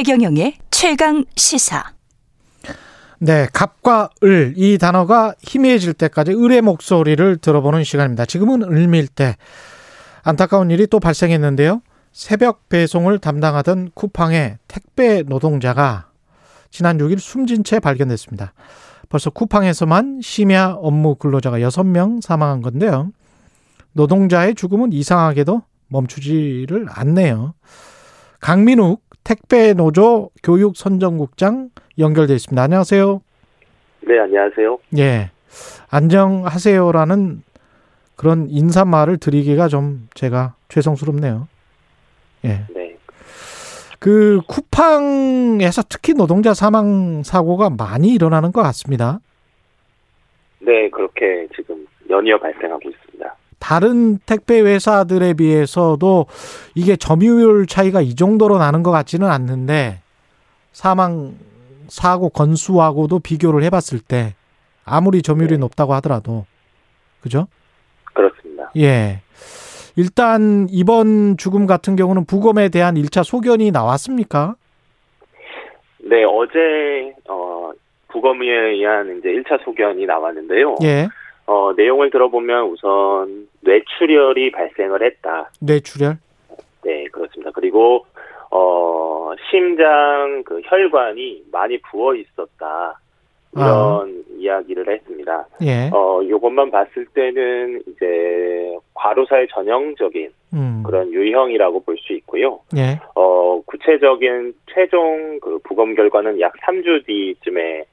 최경영의 최강 시사. 네, 갑과 을, 이 단어가 희미해질 때까지 을의 목소리를 들어보는 시간입니다. 지금은 을밀 때. 안타까운 일이 또 발생했는데요. 새벽 배송을 담당하던 쿠팡의 택배 노동자가 지난 6일 숨진 채 발견됐습니다. 벌써 쿠팡에서만 심야 업무 근로자가 6명 사망한 건데요. 노동자의 죽음은 이상하게도 멈추지를 않네요. 강민욱 택배 노조 교육 선정국장 연결돼 있습니다. 안녕하세요. 네, 안녕하세요. 예. 안녕하세요라는 그런 인사말을 드리기가 좀 제가 죄송스럽네요. 예. 네. 그 쿠팡에서 특히 노동자 사망 사고가 많이 일어나는 것 같습니다. 네, 그렇게 지금 연이어 발생하고 있습니다. 다른 택배 회사들에 비해서도 이게 점유율 차이가 이 정도로 나는 것 같지는 않는데 사망 사고 건수하고도 비교를 해봤을 때 아무리 점유율이 네. 높다고 하더라도 그죠? 그렇습니다. 예. 일단 이번 죽음 같은 경우는 부검에 대한 1차 소견이 나왔습니까? 네, 어제 어 부검에 의한 이제 1차 소견이 나왔는데요. 예. 어, 내용을 들어보면 우선 뇌출혈이 발생을 했다. 뇌출혈. 네, 그렇습니다. 그리고 어, 심장 그 혈관이 많이 부어 있었다. 이런 아. 이야기를 했습니다. 예. 어, 요것만 봤을 때는 이제 과로사의 전형적인 음. 그런 유형이라고 볼 수 있고요. 예. 어, 구체적인 최종 그 부검 결과는 약 3주 뒤쯤에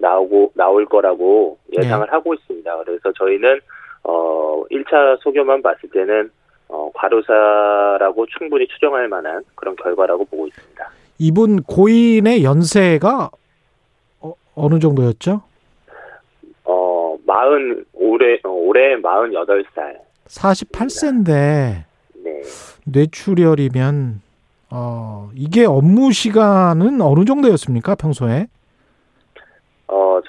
나오고, 나올 거라고 예상을 네. 하고 있습니다. 그래서 저희는, 어, 1차 소견만 봤을 때는, 어, 과로사라고 충분히 추정할 만한 그런 결과라고 보고 있습니다. 이분 고인의 연세가 어, 어느 정도였죠? 어, 마흔, 올해, 어, 올해 48살. 48세인데 네. 뇌출혈이면 어, 이게 업무 시간은 어느 정도였습니까, 평소에?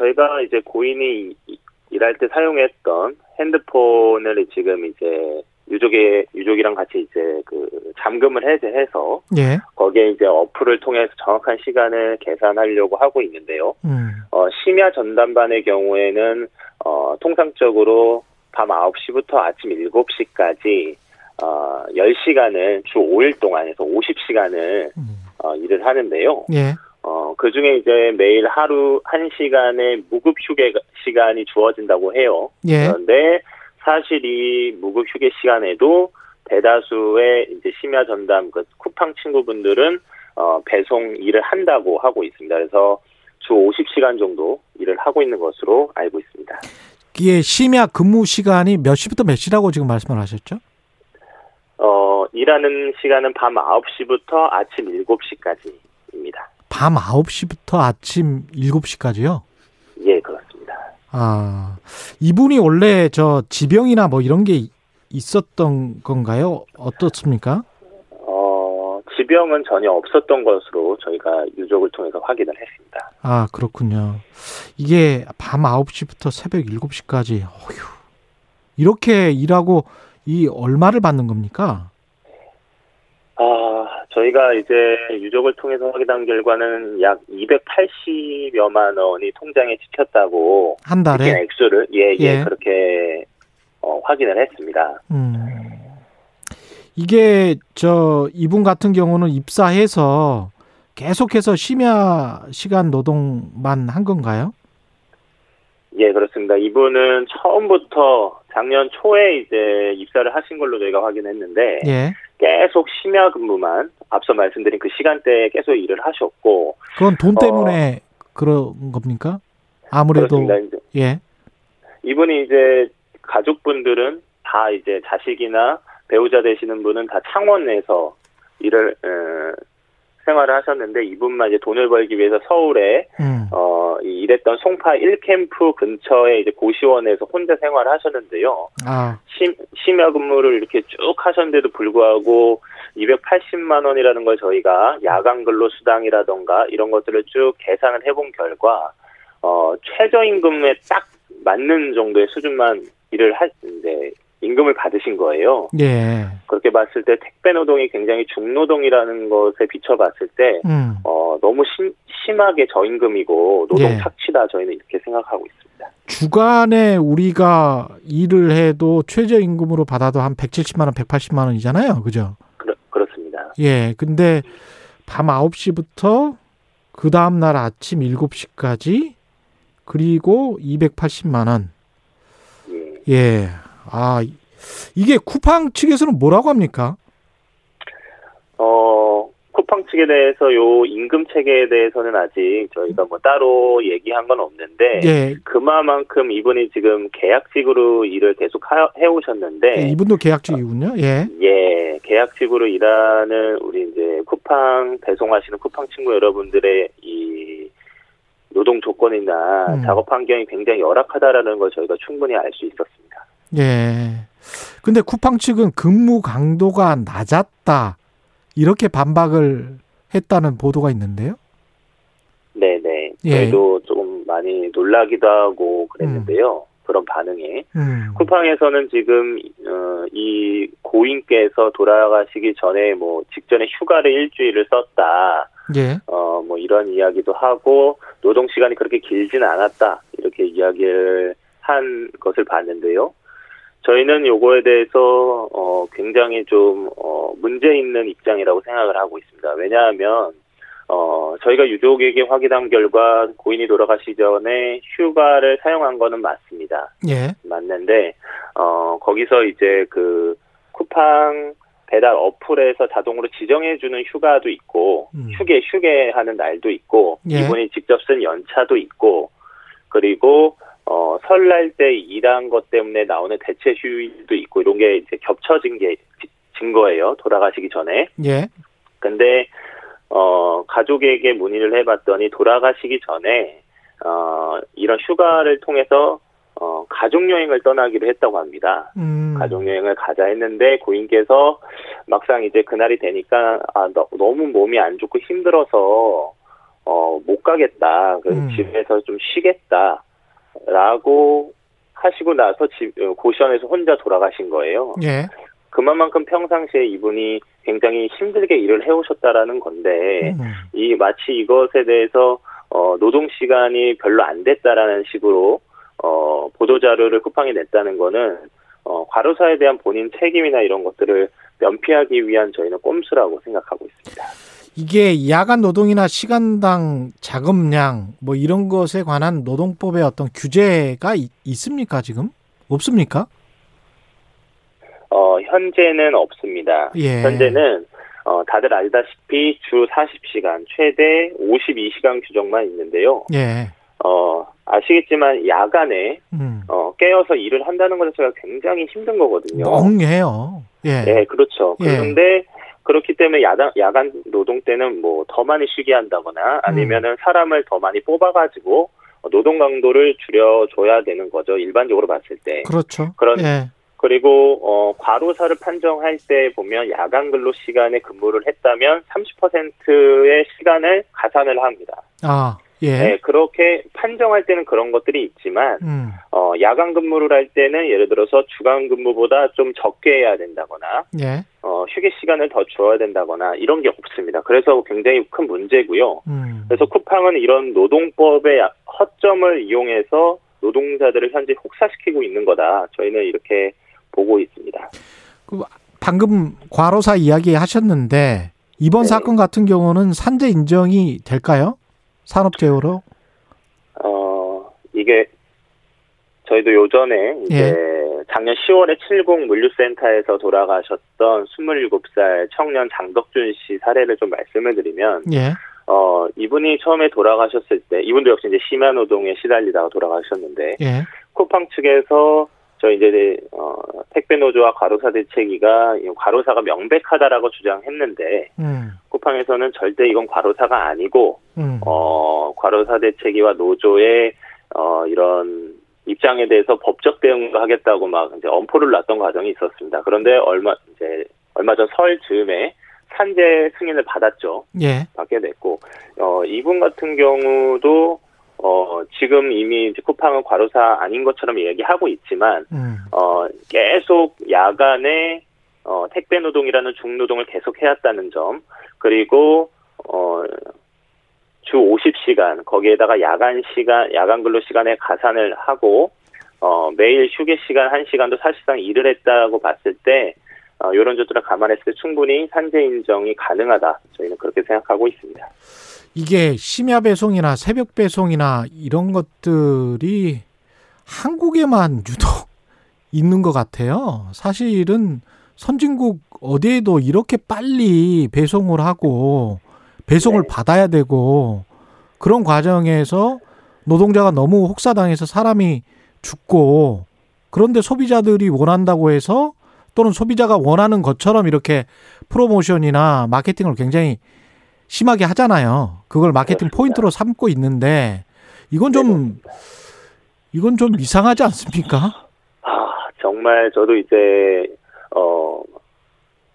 어, 저희가 이제 고인이 이- 일할 때 사용했던 핸드폰을 지금 이제 유족의, 유족이랑 같이 이제 그 잠금을 해제해서 예. 거기에 이제 어플을 통해서 정확한 시간을 계산하려고 하고 있는데요. 음. 어, 심야 전담반의 경우에는 어, 통상적으로 밤 9시부터 아침 7시까지 어, 10시간을 주 5일 동안 해서 50시간을 음. 어, 일을 하는데요. 예. 어, 그 중에 이제 매일 하루 1시간의 무급 휴게 시간이 주어진다고 해요. 예. 그런데 사실 이 무급 휴게 시간에도 대다수의 이제 심야 전담 그 쿠팡 친구분들은 어, 배송 일을 한다고 하고 있습니다. 그래서 주 50시간 정도 일을 하고 있는 것으로 알고 있습니다. 이게 심야 근무 시간이 몇 시부터 몇 시라고 지금 말씀을 하셨죠? 어, 일하는 시간은 밤 9시부터 아침 7시까지입니다. 밤 9시부터 아침 7시까지요? 예, 그렇습니다. 아, 이분이 원래 저 지병이나 뭐 이런 게 있었던 건가요? 어떻습니까? 어, 지병은 전혀 없었던 것으로 저희가 유족을 통해서 확인을 했습니다. 아, 그렇군요. 이게 밤 9시부터 새벽 7시까지, 어휴. 이렇게 일하고 이 얼마를 받는 겁니까? 아, 저희가 이제 유족을 통해서 확인한 결과는 약 280여만 원이 통장에 찍혔다고 한 달에? 액수를 예, 예, 예. 그렇게 어, 확인을 했습니다. 음. 이게 저 이분 같은 경우는 입사해서 계속해서 심야 시간 노동만 한 건가요? 예, 그렇습니다. 이분은 처음부터 작년 초에 이제 입사를 하신 걸로 저희가 확인했는데 예. 계속 심야 근무만 앞서 말씀드린 그 시간대에 계속 일을 하셨고 그건 돈 어. 때문에 그런 겁니까? 아무래도 예. 이분이 이제 가족분들은 다 이제 자식이나 배우자 되시는 분은 다 창원에서 일을 어, 생활을 하셨는데 이분만 이제 돈을 벌기 위해서 서울에 음. 어, 이 일했던 송파 1캠프 근처에 이제 고시원에서 혼자 생활을 하셨는데요. 아, 심, 심야 근무를 이렇게 쭉 하셨는데도 불구하고 280만 원이라는 걸 저희가 야간 근로 수당이라던가 이런 것들을 쭉 계산을 해본 결과 어, 최저임금에 딱 맞는 정도의 수준만 일을 할, 이제 임금을 받으신 거예요. 예. 그렇게 봤을 때 택배 노동이 굉장히 중노동이라는 것에 비춰봤을 때 음. 어, 너무 심, 심하게 저임금이고 노동 예. 착취다 저희는 이렇게 생각하고 있습니다. 주간에 우리가 일을 해도 최저임금으로 받아도 한 170만 원, 180만 원이잖아요. 그죠? 그렇, 그렇습니다. 예. 근데 밤 9시부터 그 다음 날 아침 7시까지 그리고 280만 원. 예. 예. 아, 이- 이게 쿠팡 측에서는 뭐라고 합니까? 어, 쿠팡 측에 대해서 요 임금 체계에 대해서는 아직 저희가 뭐 따로 얘기한 건 없는데 예. 그만큼 이분이 지금 계약직으로 일을 계속 하- 해오셨는데 예, 이분도 계약직이군요. 예. 예, 계약직으로 일하는 우리 이제 쿠팡 배송하시는 쿠팡 친구 여러분들의 이 노동 조건이나 음. 작업 환경이 굉장히 열악하다라는 걸 저희가 충분히 알 수 있었습니다. 예. 근데 쿠팡 측은 근무 강도가 낮았다. 이렇게 반박을 했다는 보도가 있는데요. 네네. 예. 저희도 조금 많이 놀라기도 하고 그랬는데요. 그런 반응에. 음. 쿠팡에서는 지금 어, 이 고인께서 돌아가시기 전에 뭐 직전에 휴가를 일주일을 썼다. 예. 어, 뭐 이런 이야기도 하고 노동 시간이 그렇게 길지는 않았다. 이렇게 이야기를 한 것을 봤는데요. 저희는 요거에 대해서 어, 굉장히 좀 어, 문제 있는 입장이라고 생각을 하고 있습니다. 왜냐하면 어, 저희가 유족에게 확인한 결과 고인이 돌아가시 전에 휴가를 사용한 거는 맞습니다. 예. 맞는데 어 거기서 이제 그 쿠팡 배달 어플에서 자동으로 지정해 주는 휴가도 있고 음. 휴게 휴게 하는 날도 있고 예. 이분이 직접 쓴 연차도 있고 그리고 어 설날 때 일한 것 때문에 나오는 대체 휴일도 있고 이런 게 이제 겹쳐진 게 증거예요 돌아가시기 전에 예. 근데 어 가족에게 문의를 해봤더니 돌아가시기 전에 어 이런 휴가를 통해서 어 가족 여행을 떠나기로 했다고 합니다. 음. 가족 여행을 가자 했는데 고인께서 막상 이제 그날이 되니까 아 너, 너무 몸이 안 좋고 힘들어서 어 못 가겠다. 그래서 음. 집에서 좀 쉬겠다 라고 하시고 나서 집 어, 고시원에서 혼자 돌아가신 거예요. 예. 그만큼 평상시에 이분이 굉장히 힘들게 일을 해오셨다라는 건데 음. 이 마치 이것에 대해서 어, 노동 시간이 별로 안 됐다라는 식으로 어, 보도 자료를 쿠팡이 냈다는 거는 어, 과로사에 대한 본인 책임이나 이런 것들을 면피하기 위한 저희는 꼼수라고 생각하고 있습니다. 이게 야간 노동이나 시간당 자금량 뭐 이런 것에 관한 노동법의 어떤 규제가 있, 있습니까 지금? 없습니까? 어, 현재는 없습니다. 예. 현재는 어, 다들 알다시피 주 40시간 최대 52시간 규정만 있는데요. 예. 어, 아시겠지만 야간에 음. 어, 깨어서 일을 한다는 것 자체가 굉장히 힘든 거거든요. 멍해요. 예. 네, 그렇죠. 예. 그런데 그렇기 때문에 야간, 야간 노동 때는 뭐 더 많이 쉬게 한다거나 아니면은 사람을 더 많이 뽑아가지고 노동 강도를 줄여줘야 되는 거죠. 일반적으로 봤을 때. 그렇죠. 그런- 예. 그리고 어, 과로사를 판정할 때 보면 야간 근로 시간에 근무를 했다면 30%의 시간을 가산을 합니다. 아, 예. 네, 그렇게 판정할 때는 그런 것들이 있지만 음. 어, 야간 근무를 할 때는 예를 들어서 주간 근무보다 좀 적게 해야 된다거나 예. 어, 휴게 시간을 더 줘야 된다거나 이런 게 없습니다. 그래서 굉장히 큰 문제고요. 음. 그래서 쿠팡은 이런 노동법의 허점을 이용해서 노동자들을 현재 혹사시키고 있는 거다. 저희는 이렇게 보고 있습니다. 방금 과로사 이야기 하셨는데 이번 네. 사건 같은 경우는 산재 인정이 될까요? 산업재해로? 어, 이게 저희도 요전에 이제 작년 10월에 70 물류센터에서 돌아가셨던 27살 청년 장덕준 씨 사례를 좀 말씀을 드리면 예. 어, 이분이 처음에 돌아가셨을 때 이분도 역시 이제 심야 노동에 시달리다가 돌아가셨는데 예. 쿠팡 측에서 저 이제 어, 택배 노조와 과로사 대책위가 이 과로사가 명백하다라고 주장했는데 음. 쿠팡에서는 절대 이건 과로사가 아니고 음. 어, 과로사 대책위와 노조의 어, 이런 입장에 대해서 법적 대응도 하겠다고 막 이제 엄포를 놨던 과정이 있었습니다. 그런데 얼마 이제 얼마 전 설 즈음에 산재 승인을 받았죠. 예. 받게 됐고 어, 이분 같은 경우도 어, 지금 이미 이제 쿠팡은 과로사 아닌 것처럼 얘기하고 있지만, 음. 어, 계속 야간에, 어, 택배 노동이라는 중노동을 계속 해왔다는 점, 그리고, 어, 주 50시간, 거기에다가 야간 시간, 야간 근로 시간에 가산을 하고, 어, 매일 휴게 시간 1시간도 사실상 일을 했다고 봤을 때, 어, 이런 점들을 감안했을 때 충분히 산재 인정이 가능하다. 저희는 그렇게 생각하고 있습니다. 이게 심야 배송이나 새벽 배송이나 이런 것들이 한국에만 유독 있는 것 같아요. 사실은 선진국 어디에도 이렇게 빨리 배송을 하고 배송을 네. 받아야 되고 그런 과정에서 노동자가 너무 혹사당해서 사람이 죽고 그런데 소비자들이 원한다고 해서 또는 소비자가 원하는 것처럼 이렇게 프로모션이나 마케팅을 굉장히 심하게 하잖아요. 그걸 마케팅 그렇습니다. 포인트로 삼고 있는데 이건 좀 이건 좀 이상하지 않습니까? 아, 정말 저도 이제, 어,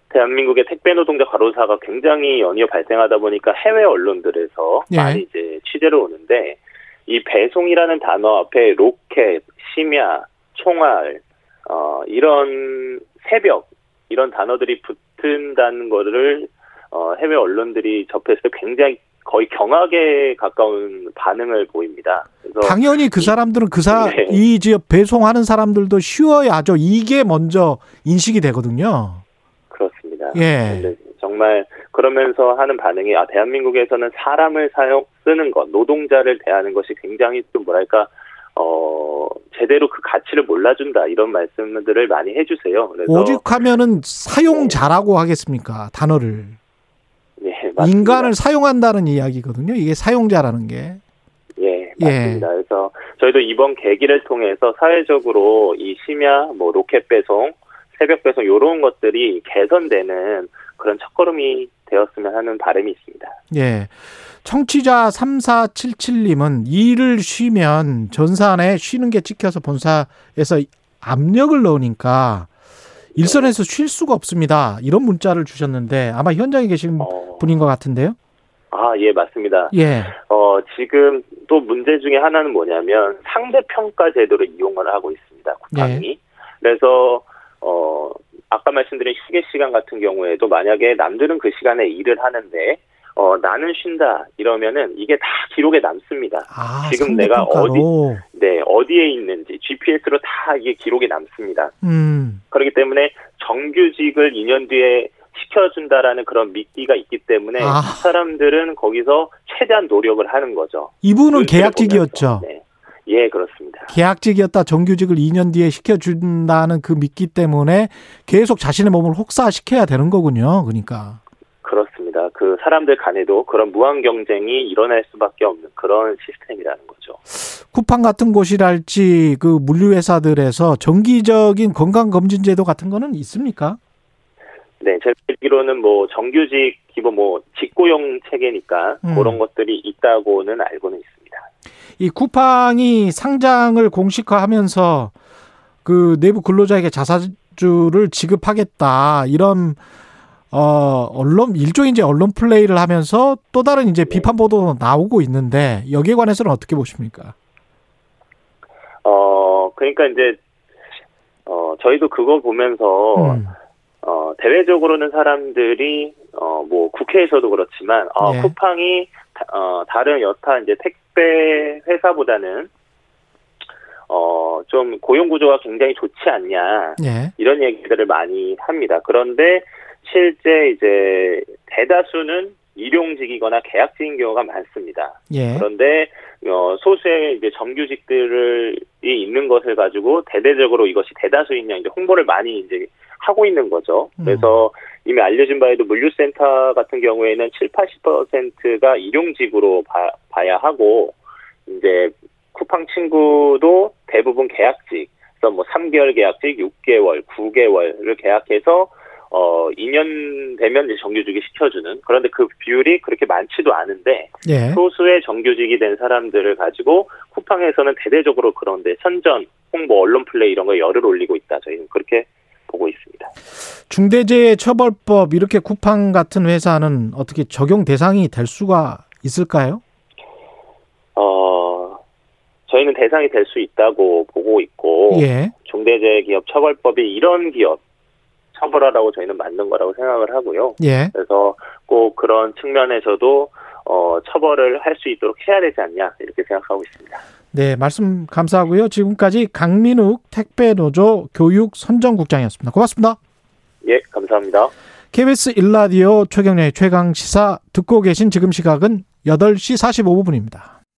대한민국의 택배 노동자 과로사가 굉장히 연이어 발생하다 보니까 해외 언론들에서 예. 많이 이제 취재를 오는데, 이 배송이라는 단어 앞에 로켓, 심야, 총알, 어, 이런 새벽, 이런 단어들이 붙은다는 거를, 어, 해외 언론들이 접했을 때 굉장히 거의 경악에 가까운 반응을 보입니다. 당연히 그 사람들은 그 사, 네. 이 지역 배송하는 사람들도 쉬어야죠. 이게 먼저 인식이 되거든요. 그렇습니다. 예. 정말 그러면서 하는 반응이 아 대한민국에서는 사람을 사용 쓰는 것, 노동자를 대하는 것이 굉장히 좀 뭐랄까 어 제대로 그 가치를 몰라준다 이런 말씀들을 많이 해주세요. 그래서 오직하면은 사용자라고 하겠습니까? 단어를. 예, 맞습니다. 인간을 사용한다는 이야기거든요. 이게 사용자라는 게. 예, 맞습니다. 그래서 저희도 이번 계기를 통해서 사회적으로 이 심야, 뭐 로켓 배송, 새벽 배송 이런 것들이 개선되는 그런 첫걸음이 되었으면 하는 바람이 있습니다. 예. 청취자 3477님은 일을 쉬면 전산에 쉬는 게 찍혀서 본사에서 압력을 넣으니까 일선에서 쉴 수가 없습니다. 이런 문자를 주셨는데 아마 현장에 계신 어, 분인 것 같은데요. 아, 예, 맞습니다. 예. 어, 지금 또 문제 중에 하나는 뭐냐면 상대평가 제도를 이용을 하고 있습니다. 국방이. 그래서 어, 아까 말씀드린 휴게 시간 같은 경우에도 만약에 남들은 그 시간에 일을 하는데 어, 나는 쉰다 이러면은 이게 다 기록에 남습니다. 아, 지금 내가 상대평가로. 네, 어디에 있는지 GPS로 다 이게 기록에 남습니다. 음. 그렇기 때문에 정규직을 2년 뒤에 시켜준다라는 그런 미끼가 있기 때문에 아. 사람들은 거기서 최대한 노력을 하는 거죠. 이분은 계약직이었죠. 네. 예, 그렇습니다. 계약직이었다 정규직을 2년 뒤에 시켜준다는 그 믿기 때문에 계속 자신의 몸을 혹사시켜야 되는 거군요. 그러니까. 그렇습니다. 그 사람들 간에도 그런 무한 경쟁이 일어날 수밖에 없는 그런 시스템이라는 거죠. 쿠팡 같은 곳이랄지 그 물류회사들에서 정기적인 건강검진제도 같은 거는 있습니까? 네, 제가 알기로는 뭐 정규직 기본 뭐 직고용 체계니까 음. 그런 것들이 있다고는 알고는 있습니다. 이 쿠팡이 상장을 공식화하면서 그 내부 근로자에게 자사주를 지급하겠다 이런 어 언론 일종의 이제 언론 플레이를 하면서 또 다른 이제 비판 보도 나오고 있는데 여기에 관해서는 어떻게 보십니까? 어, 그러니까 이제 어, 저희도 그거 보면서 음. 어, 대외적으로는 사람들이 어, 뭐 국회에서도 그렇지만 어, 예. 쿠팡이 다- 어, 다른 여타 이제 택배 회사보다는 어, 좀 고용 구조가 굉장히 좋지 않냐. 예. 이런 얘기들을 많이 합니다. 그런데 실제 이제 대다수는 일용직이거나 계약직인 경우가 많습니다. 예. 그런데 어, 소수의 이제 정규직들이 있는 것을 가지고 대대적으로 이것이 대다수이냐 이제 홍보를 많이 이제 하고 있는 거죠. 음. 그래서 이미 알려진 바에도 물류센터 같은 경우에는 7, 80%가 일용직으로 봐, 봐야 하고 이제 쿠팡 친구도 대부분 계약직, 그래서 뭐 3개월 계약직, 6개월, 9개월을 계약해서 어 2년 되면 이제 정규직이 시켜주는 그런데 그 비율이 그렇게 많지도 않은데 예. 소수의 정규직이 된 사람들을 가지고 쿠팡에서는 대대적으로 그런데 선전, 홍보, 언론 플레이 이런 거에 열을 올리고 있다. 저희는 그렇게 보고 있습니다. 중대재해처벌법 이렇게 쿠팡 같은 회사는 어떻게 적용 대상이 될 수가 있을까요? 어, 저희는 대상이 될 수 있다고 보고 있고 예. 중대재해기업처벌법이 이런 기업 처벌하라고 저희는 만든 거라고 생각을 하고요. 예. 그래서 꼭 그런 측면에서도 어, 처벌을 할 수 있도록 해야 되지 않냐 이렇게 생각하고 있습니다. 네, 말씀 감사하고요. 지금까지 강민욱 택배노조 교육 선정국장이었습니다. 고맙습니다. 예, 감사합니다. KBS 일라디오 최경련의 최강 시사 듣고 계신 지금 시각은 8시 45분입니다.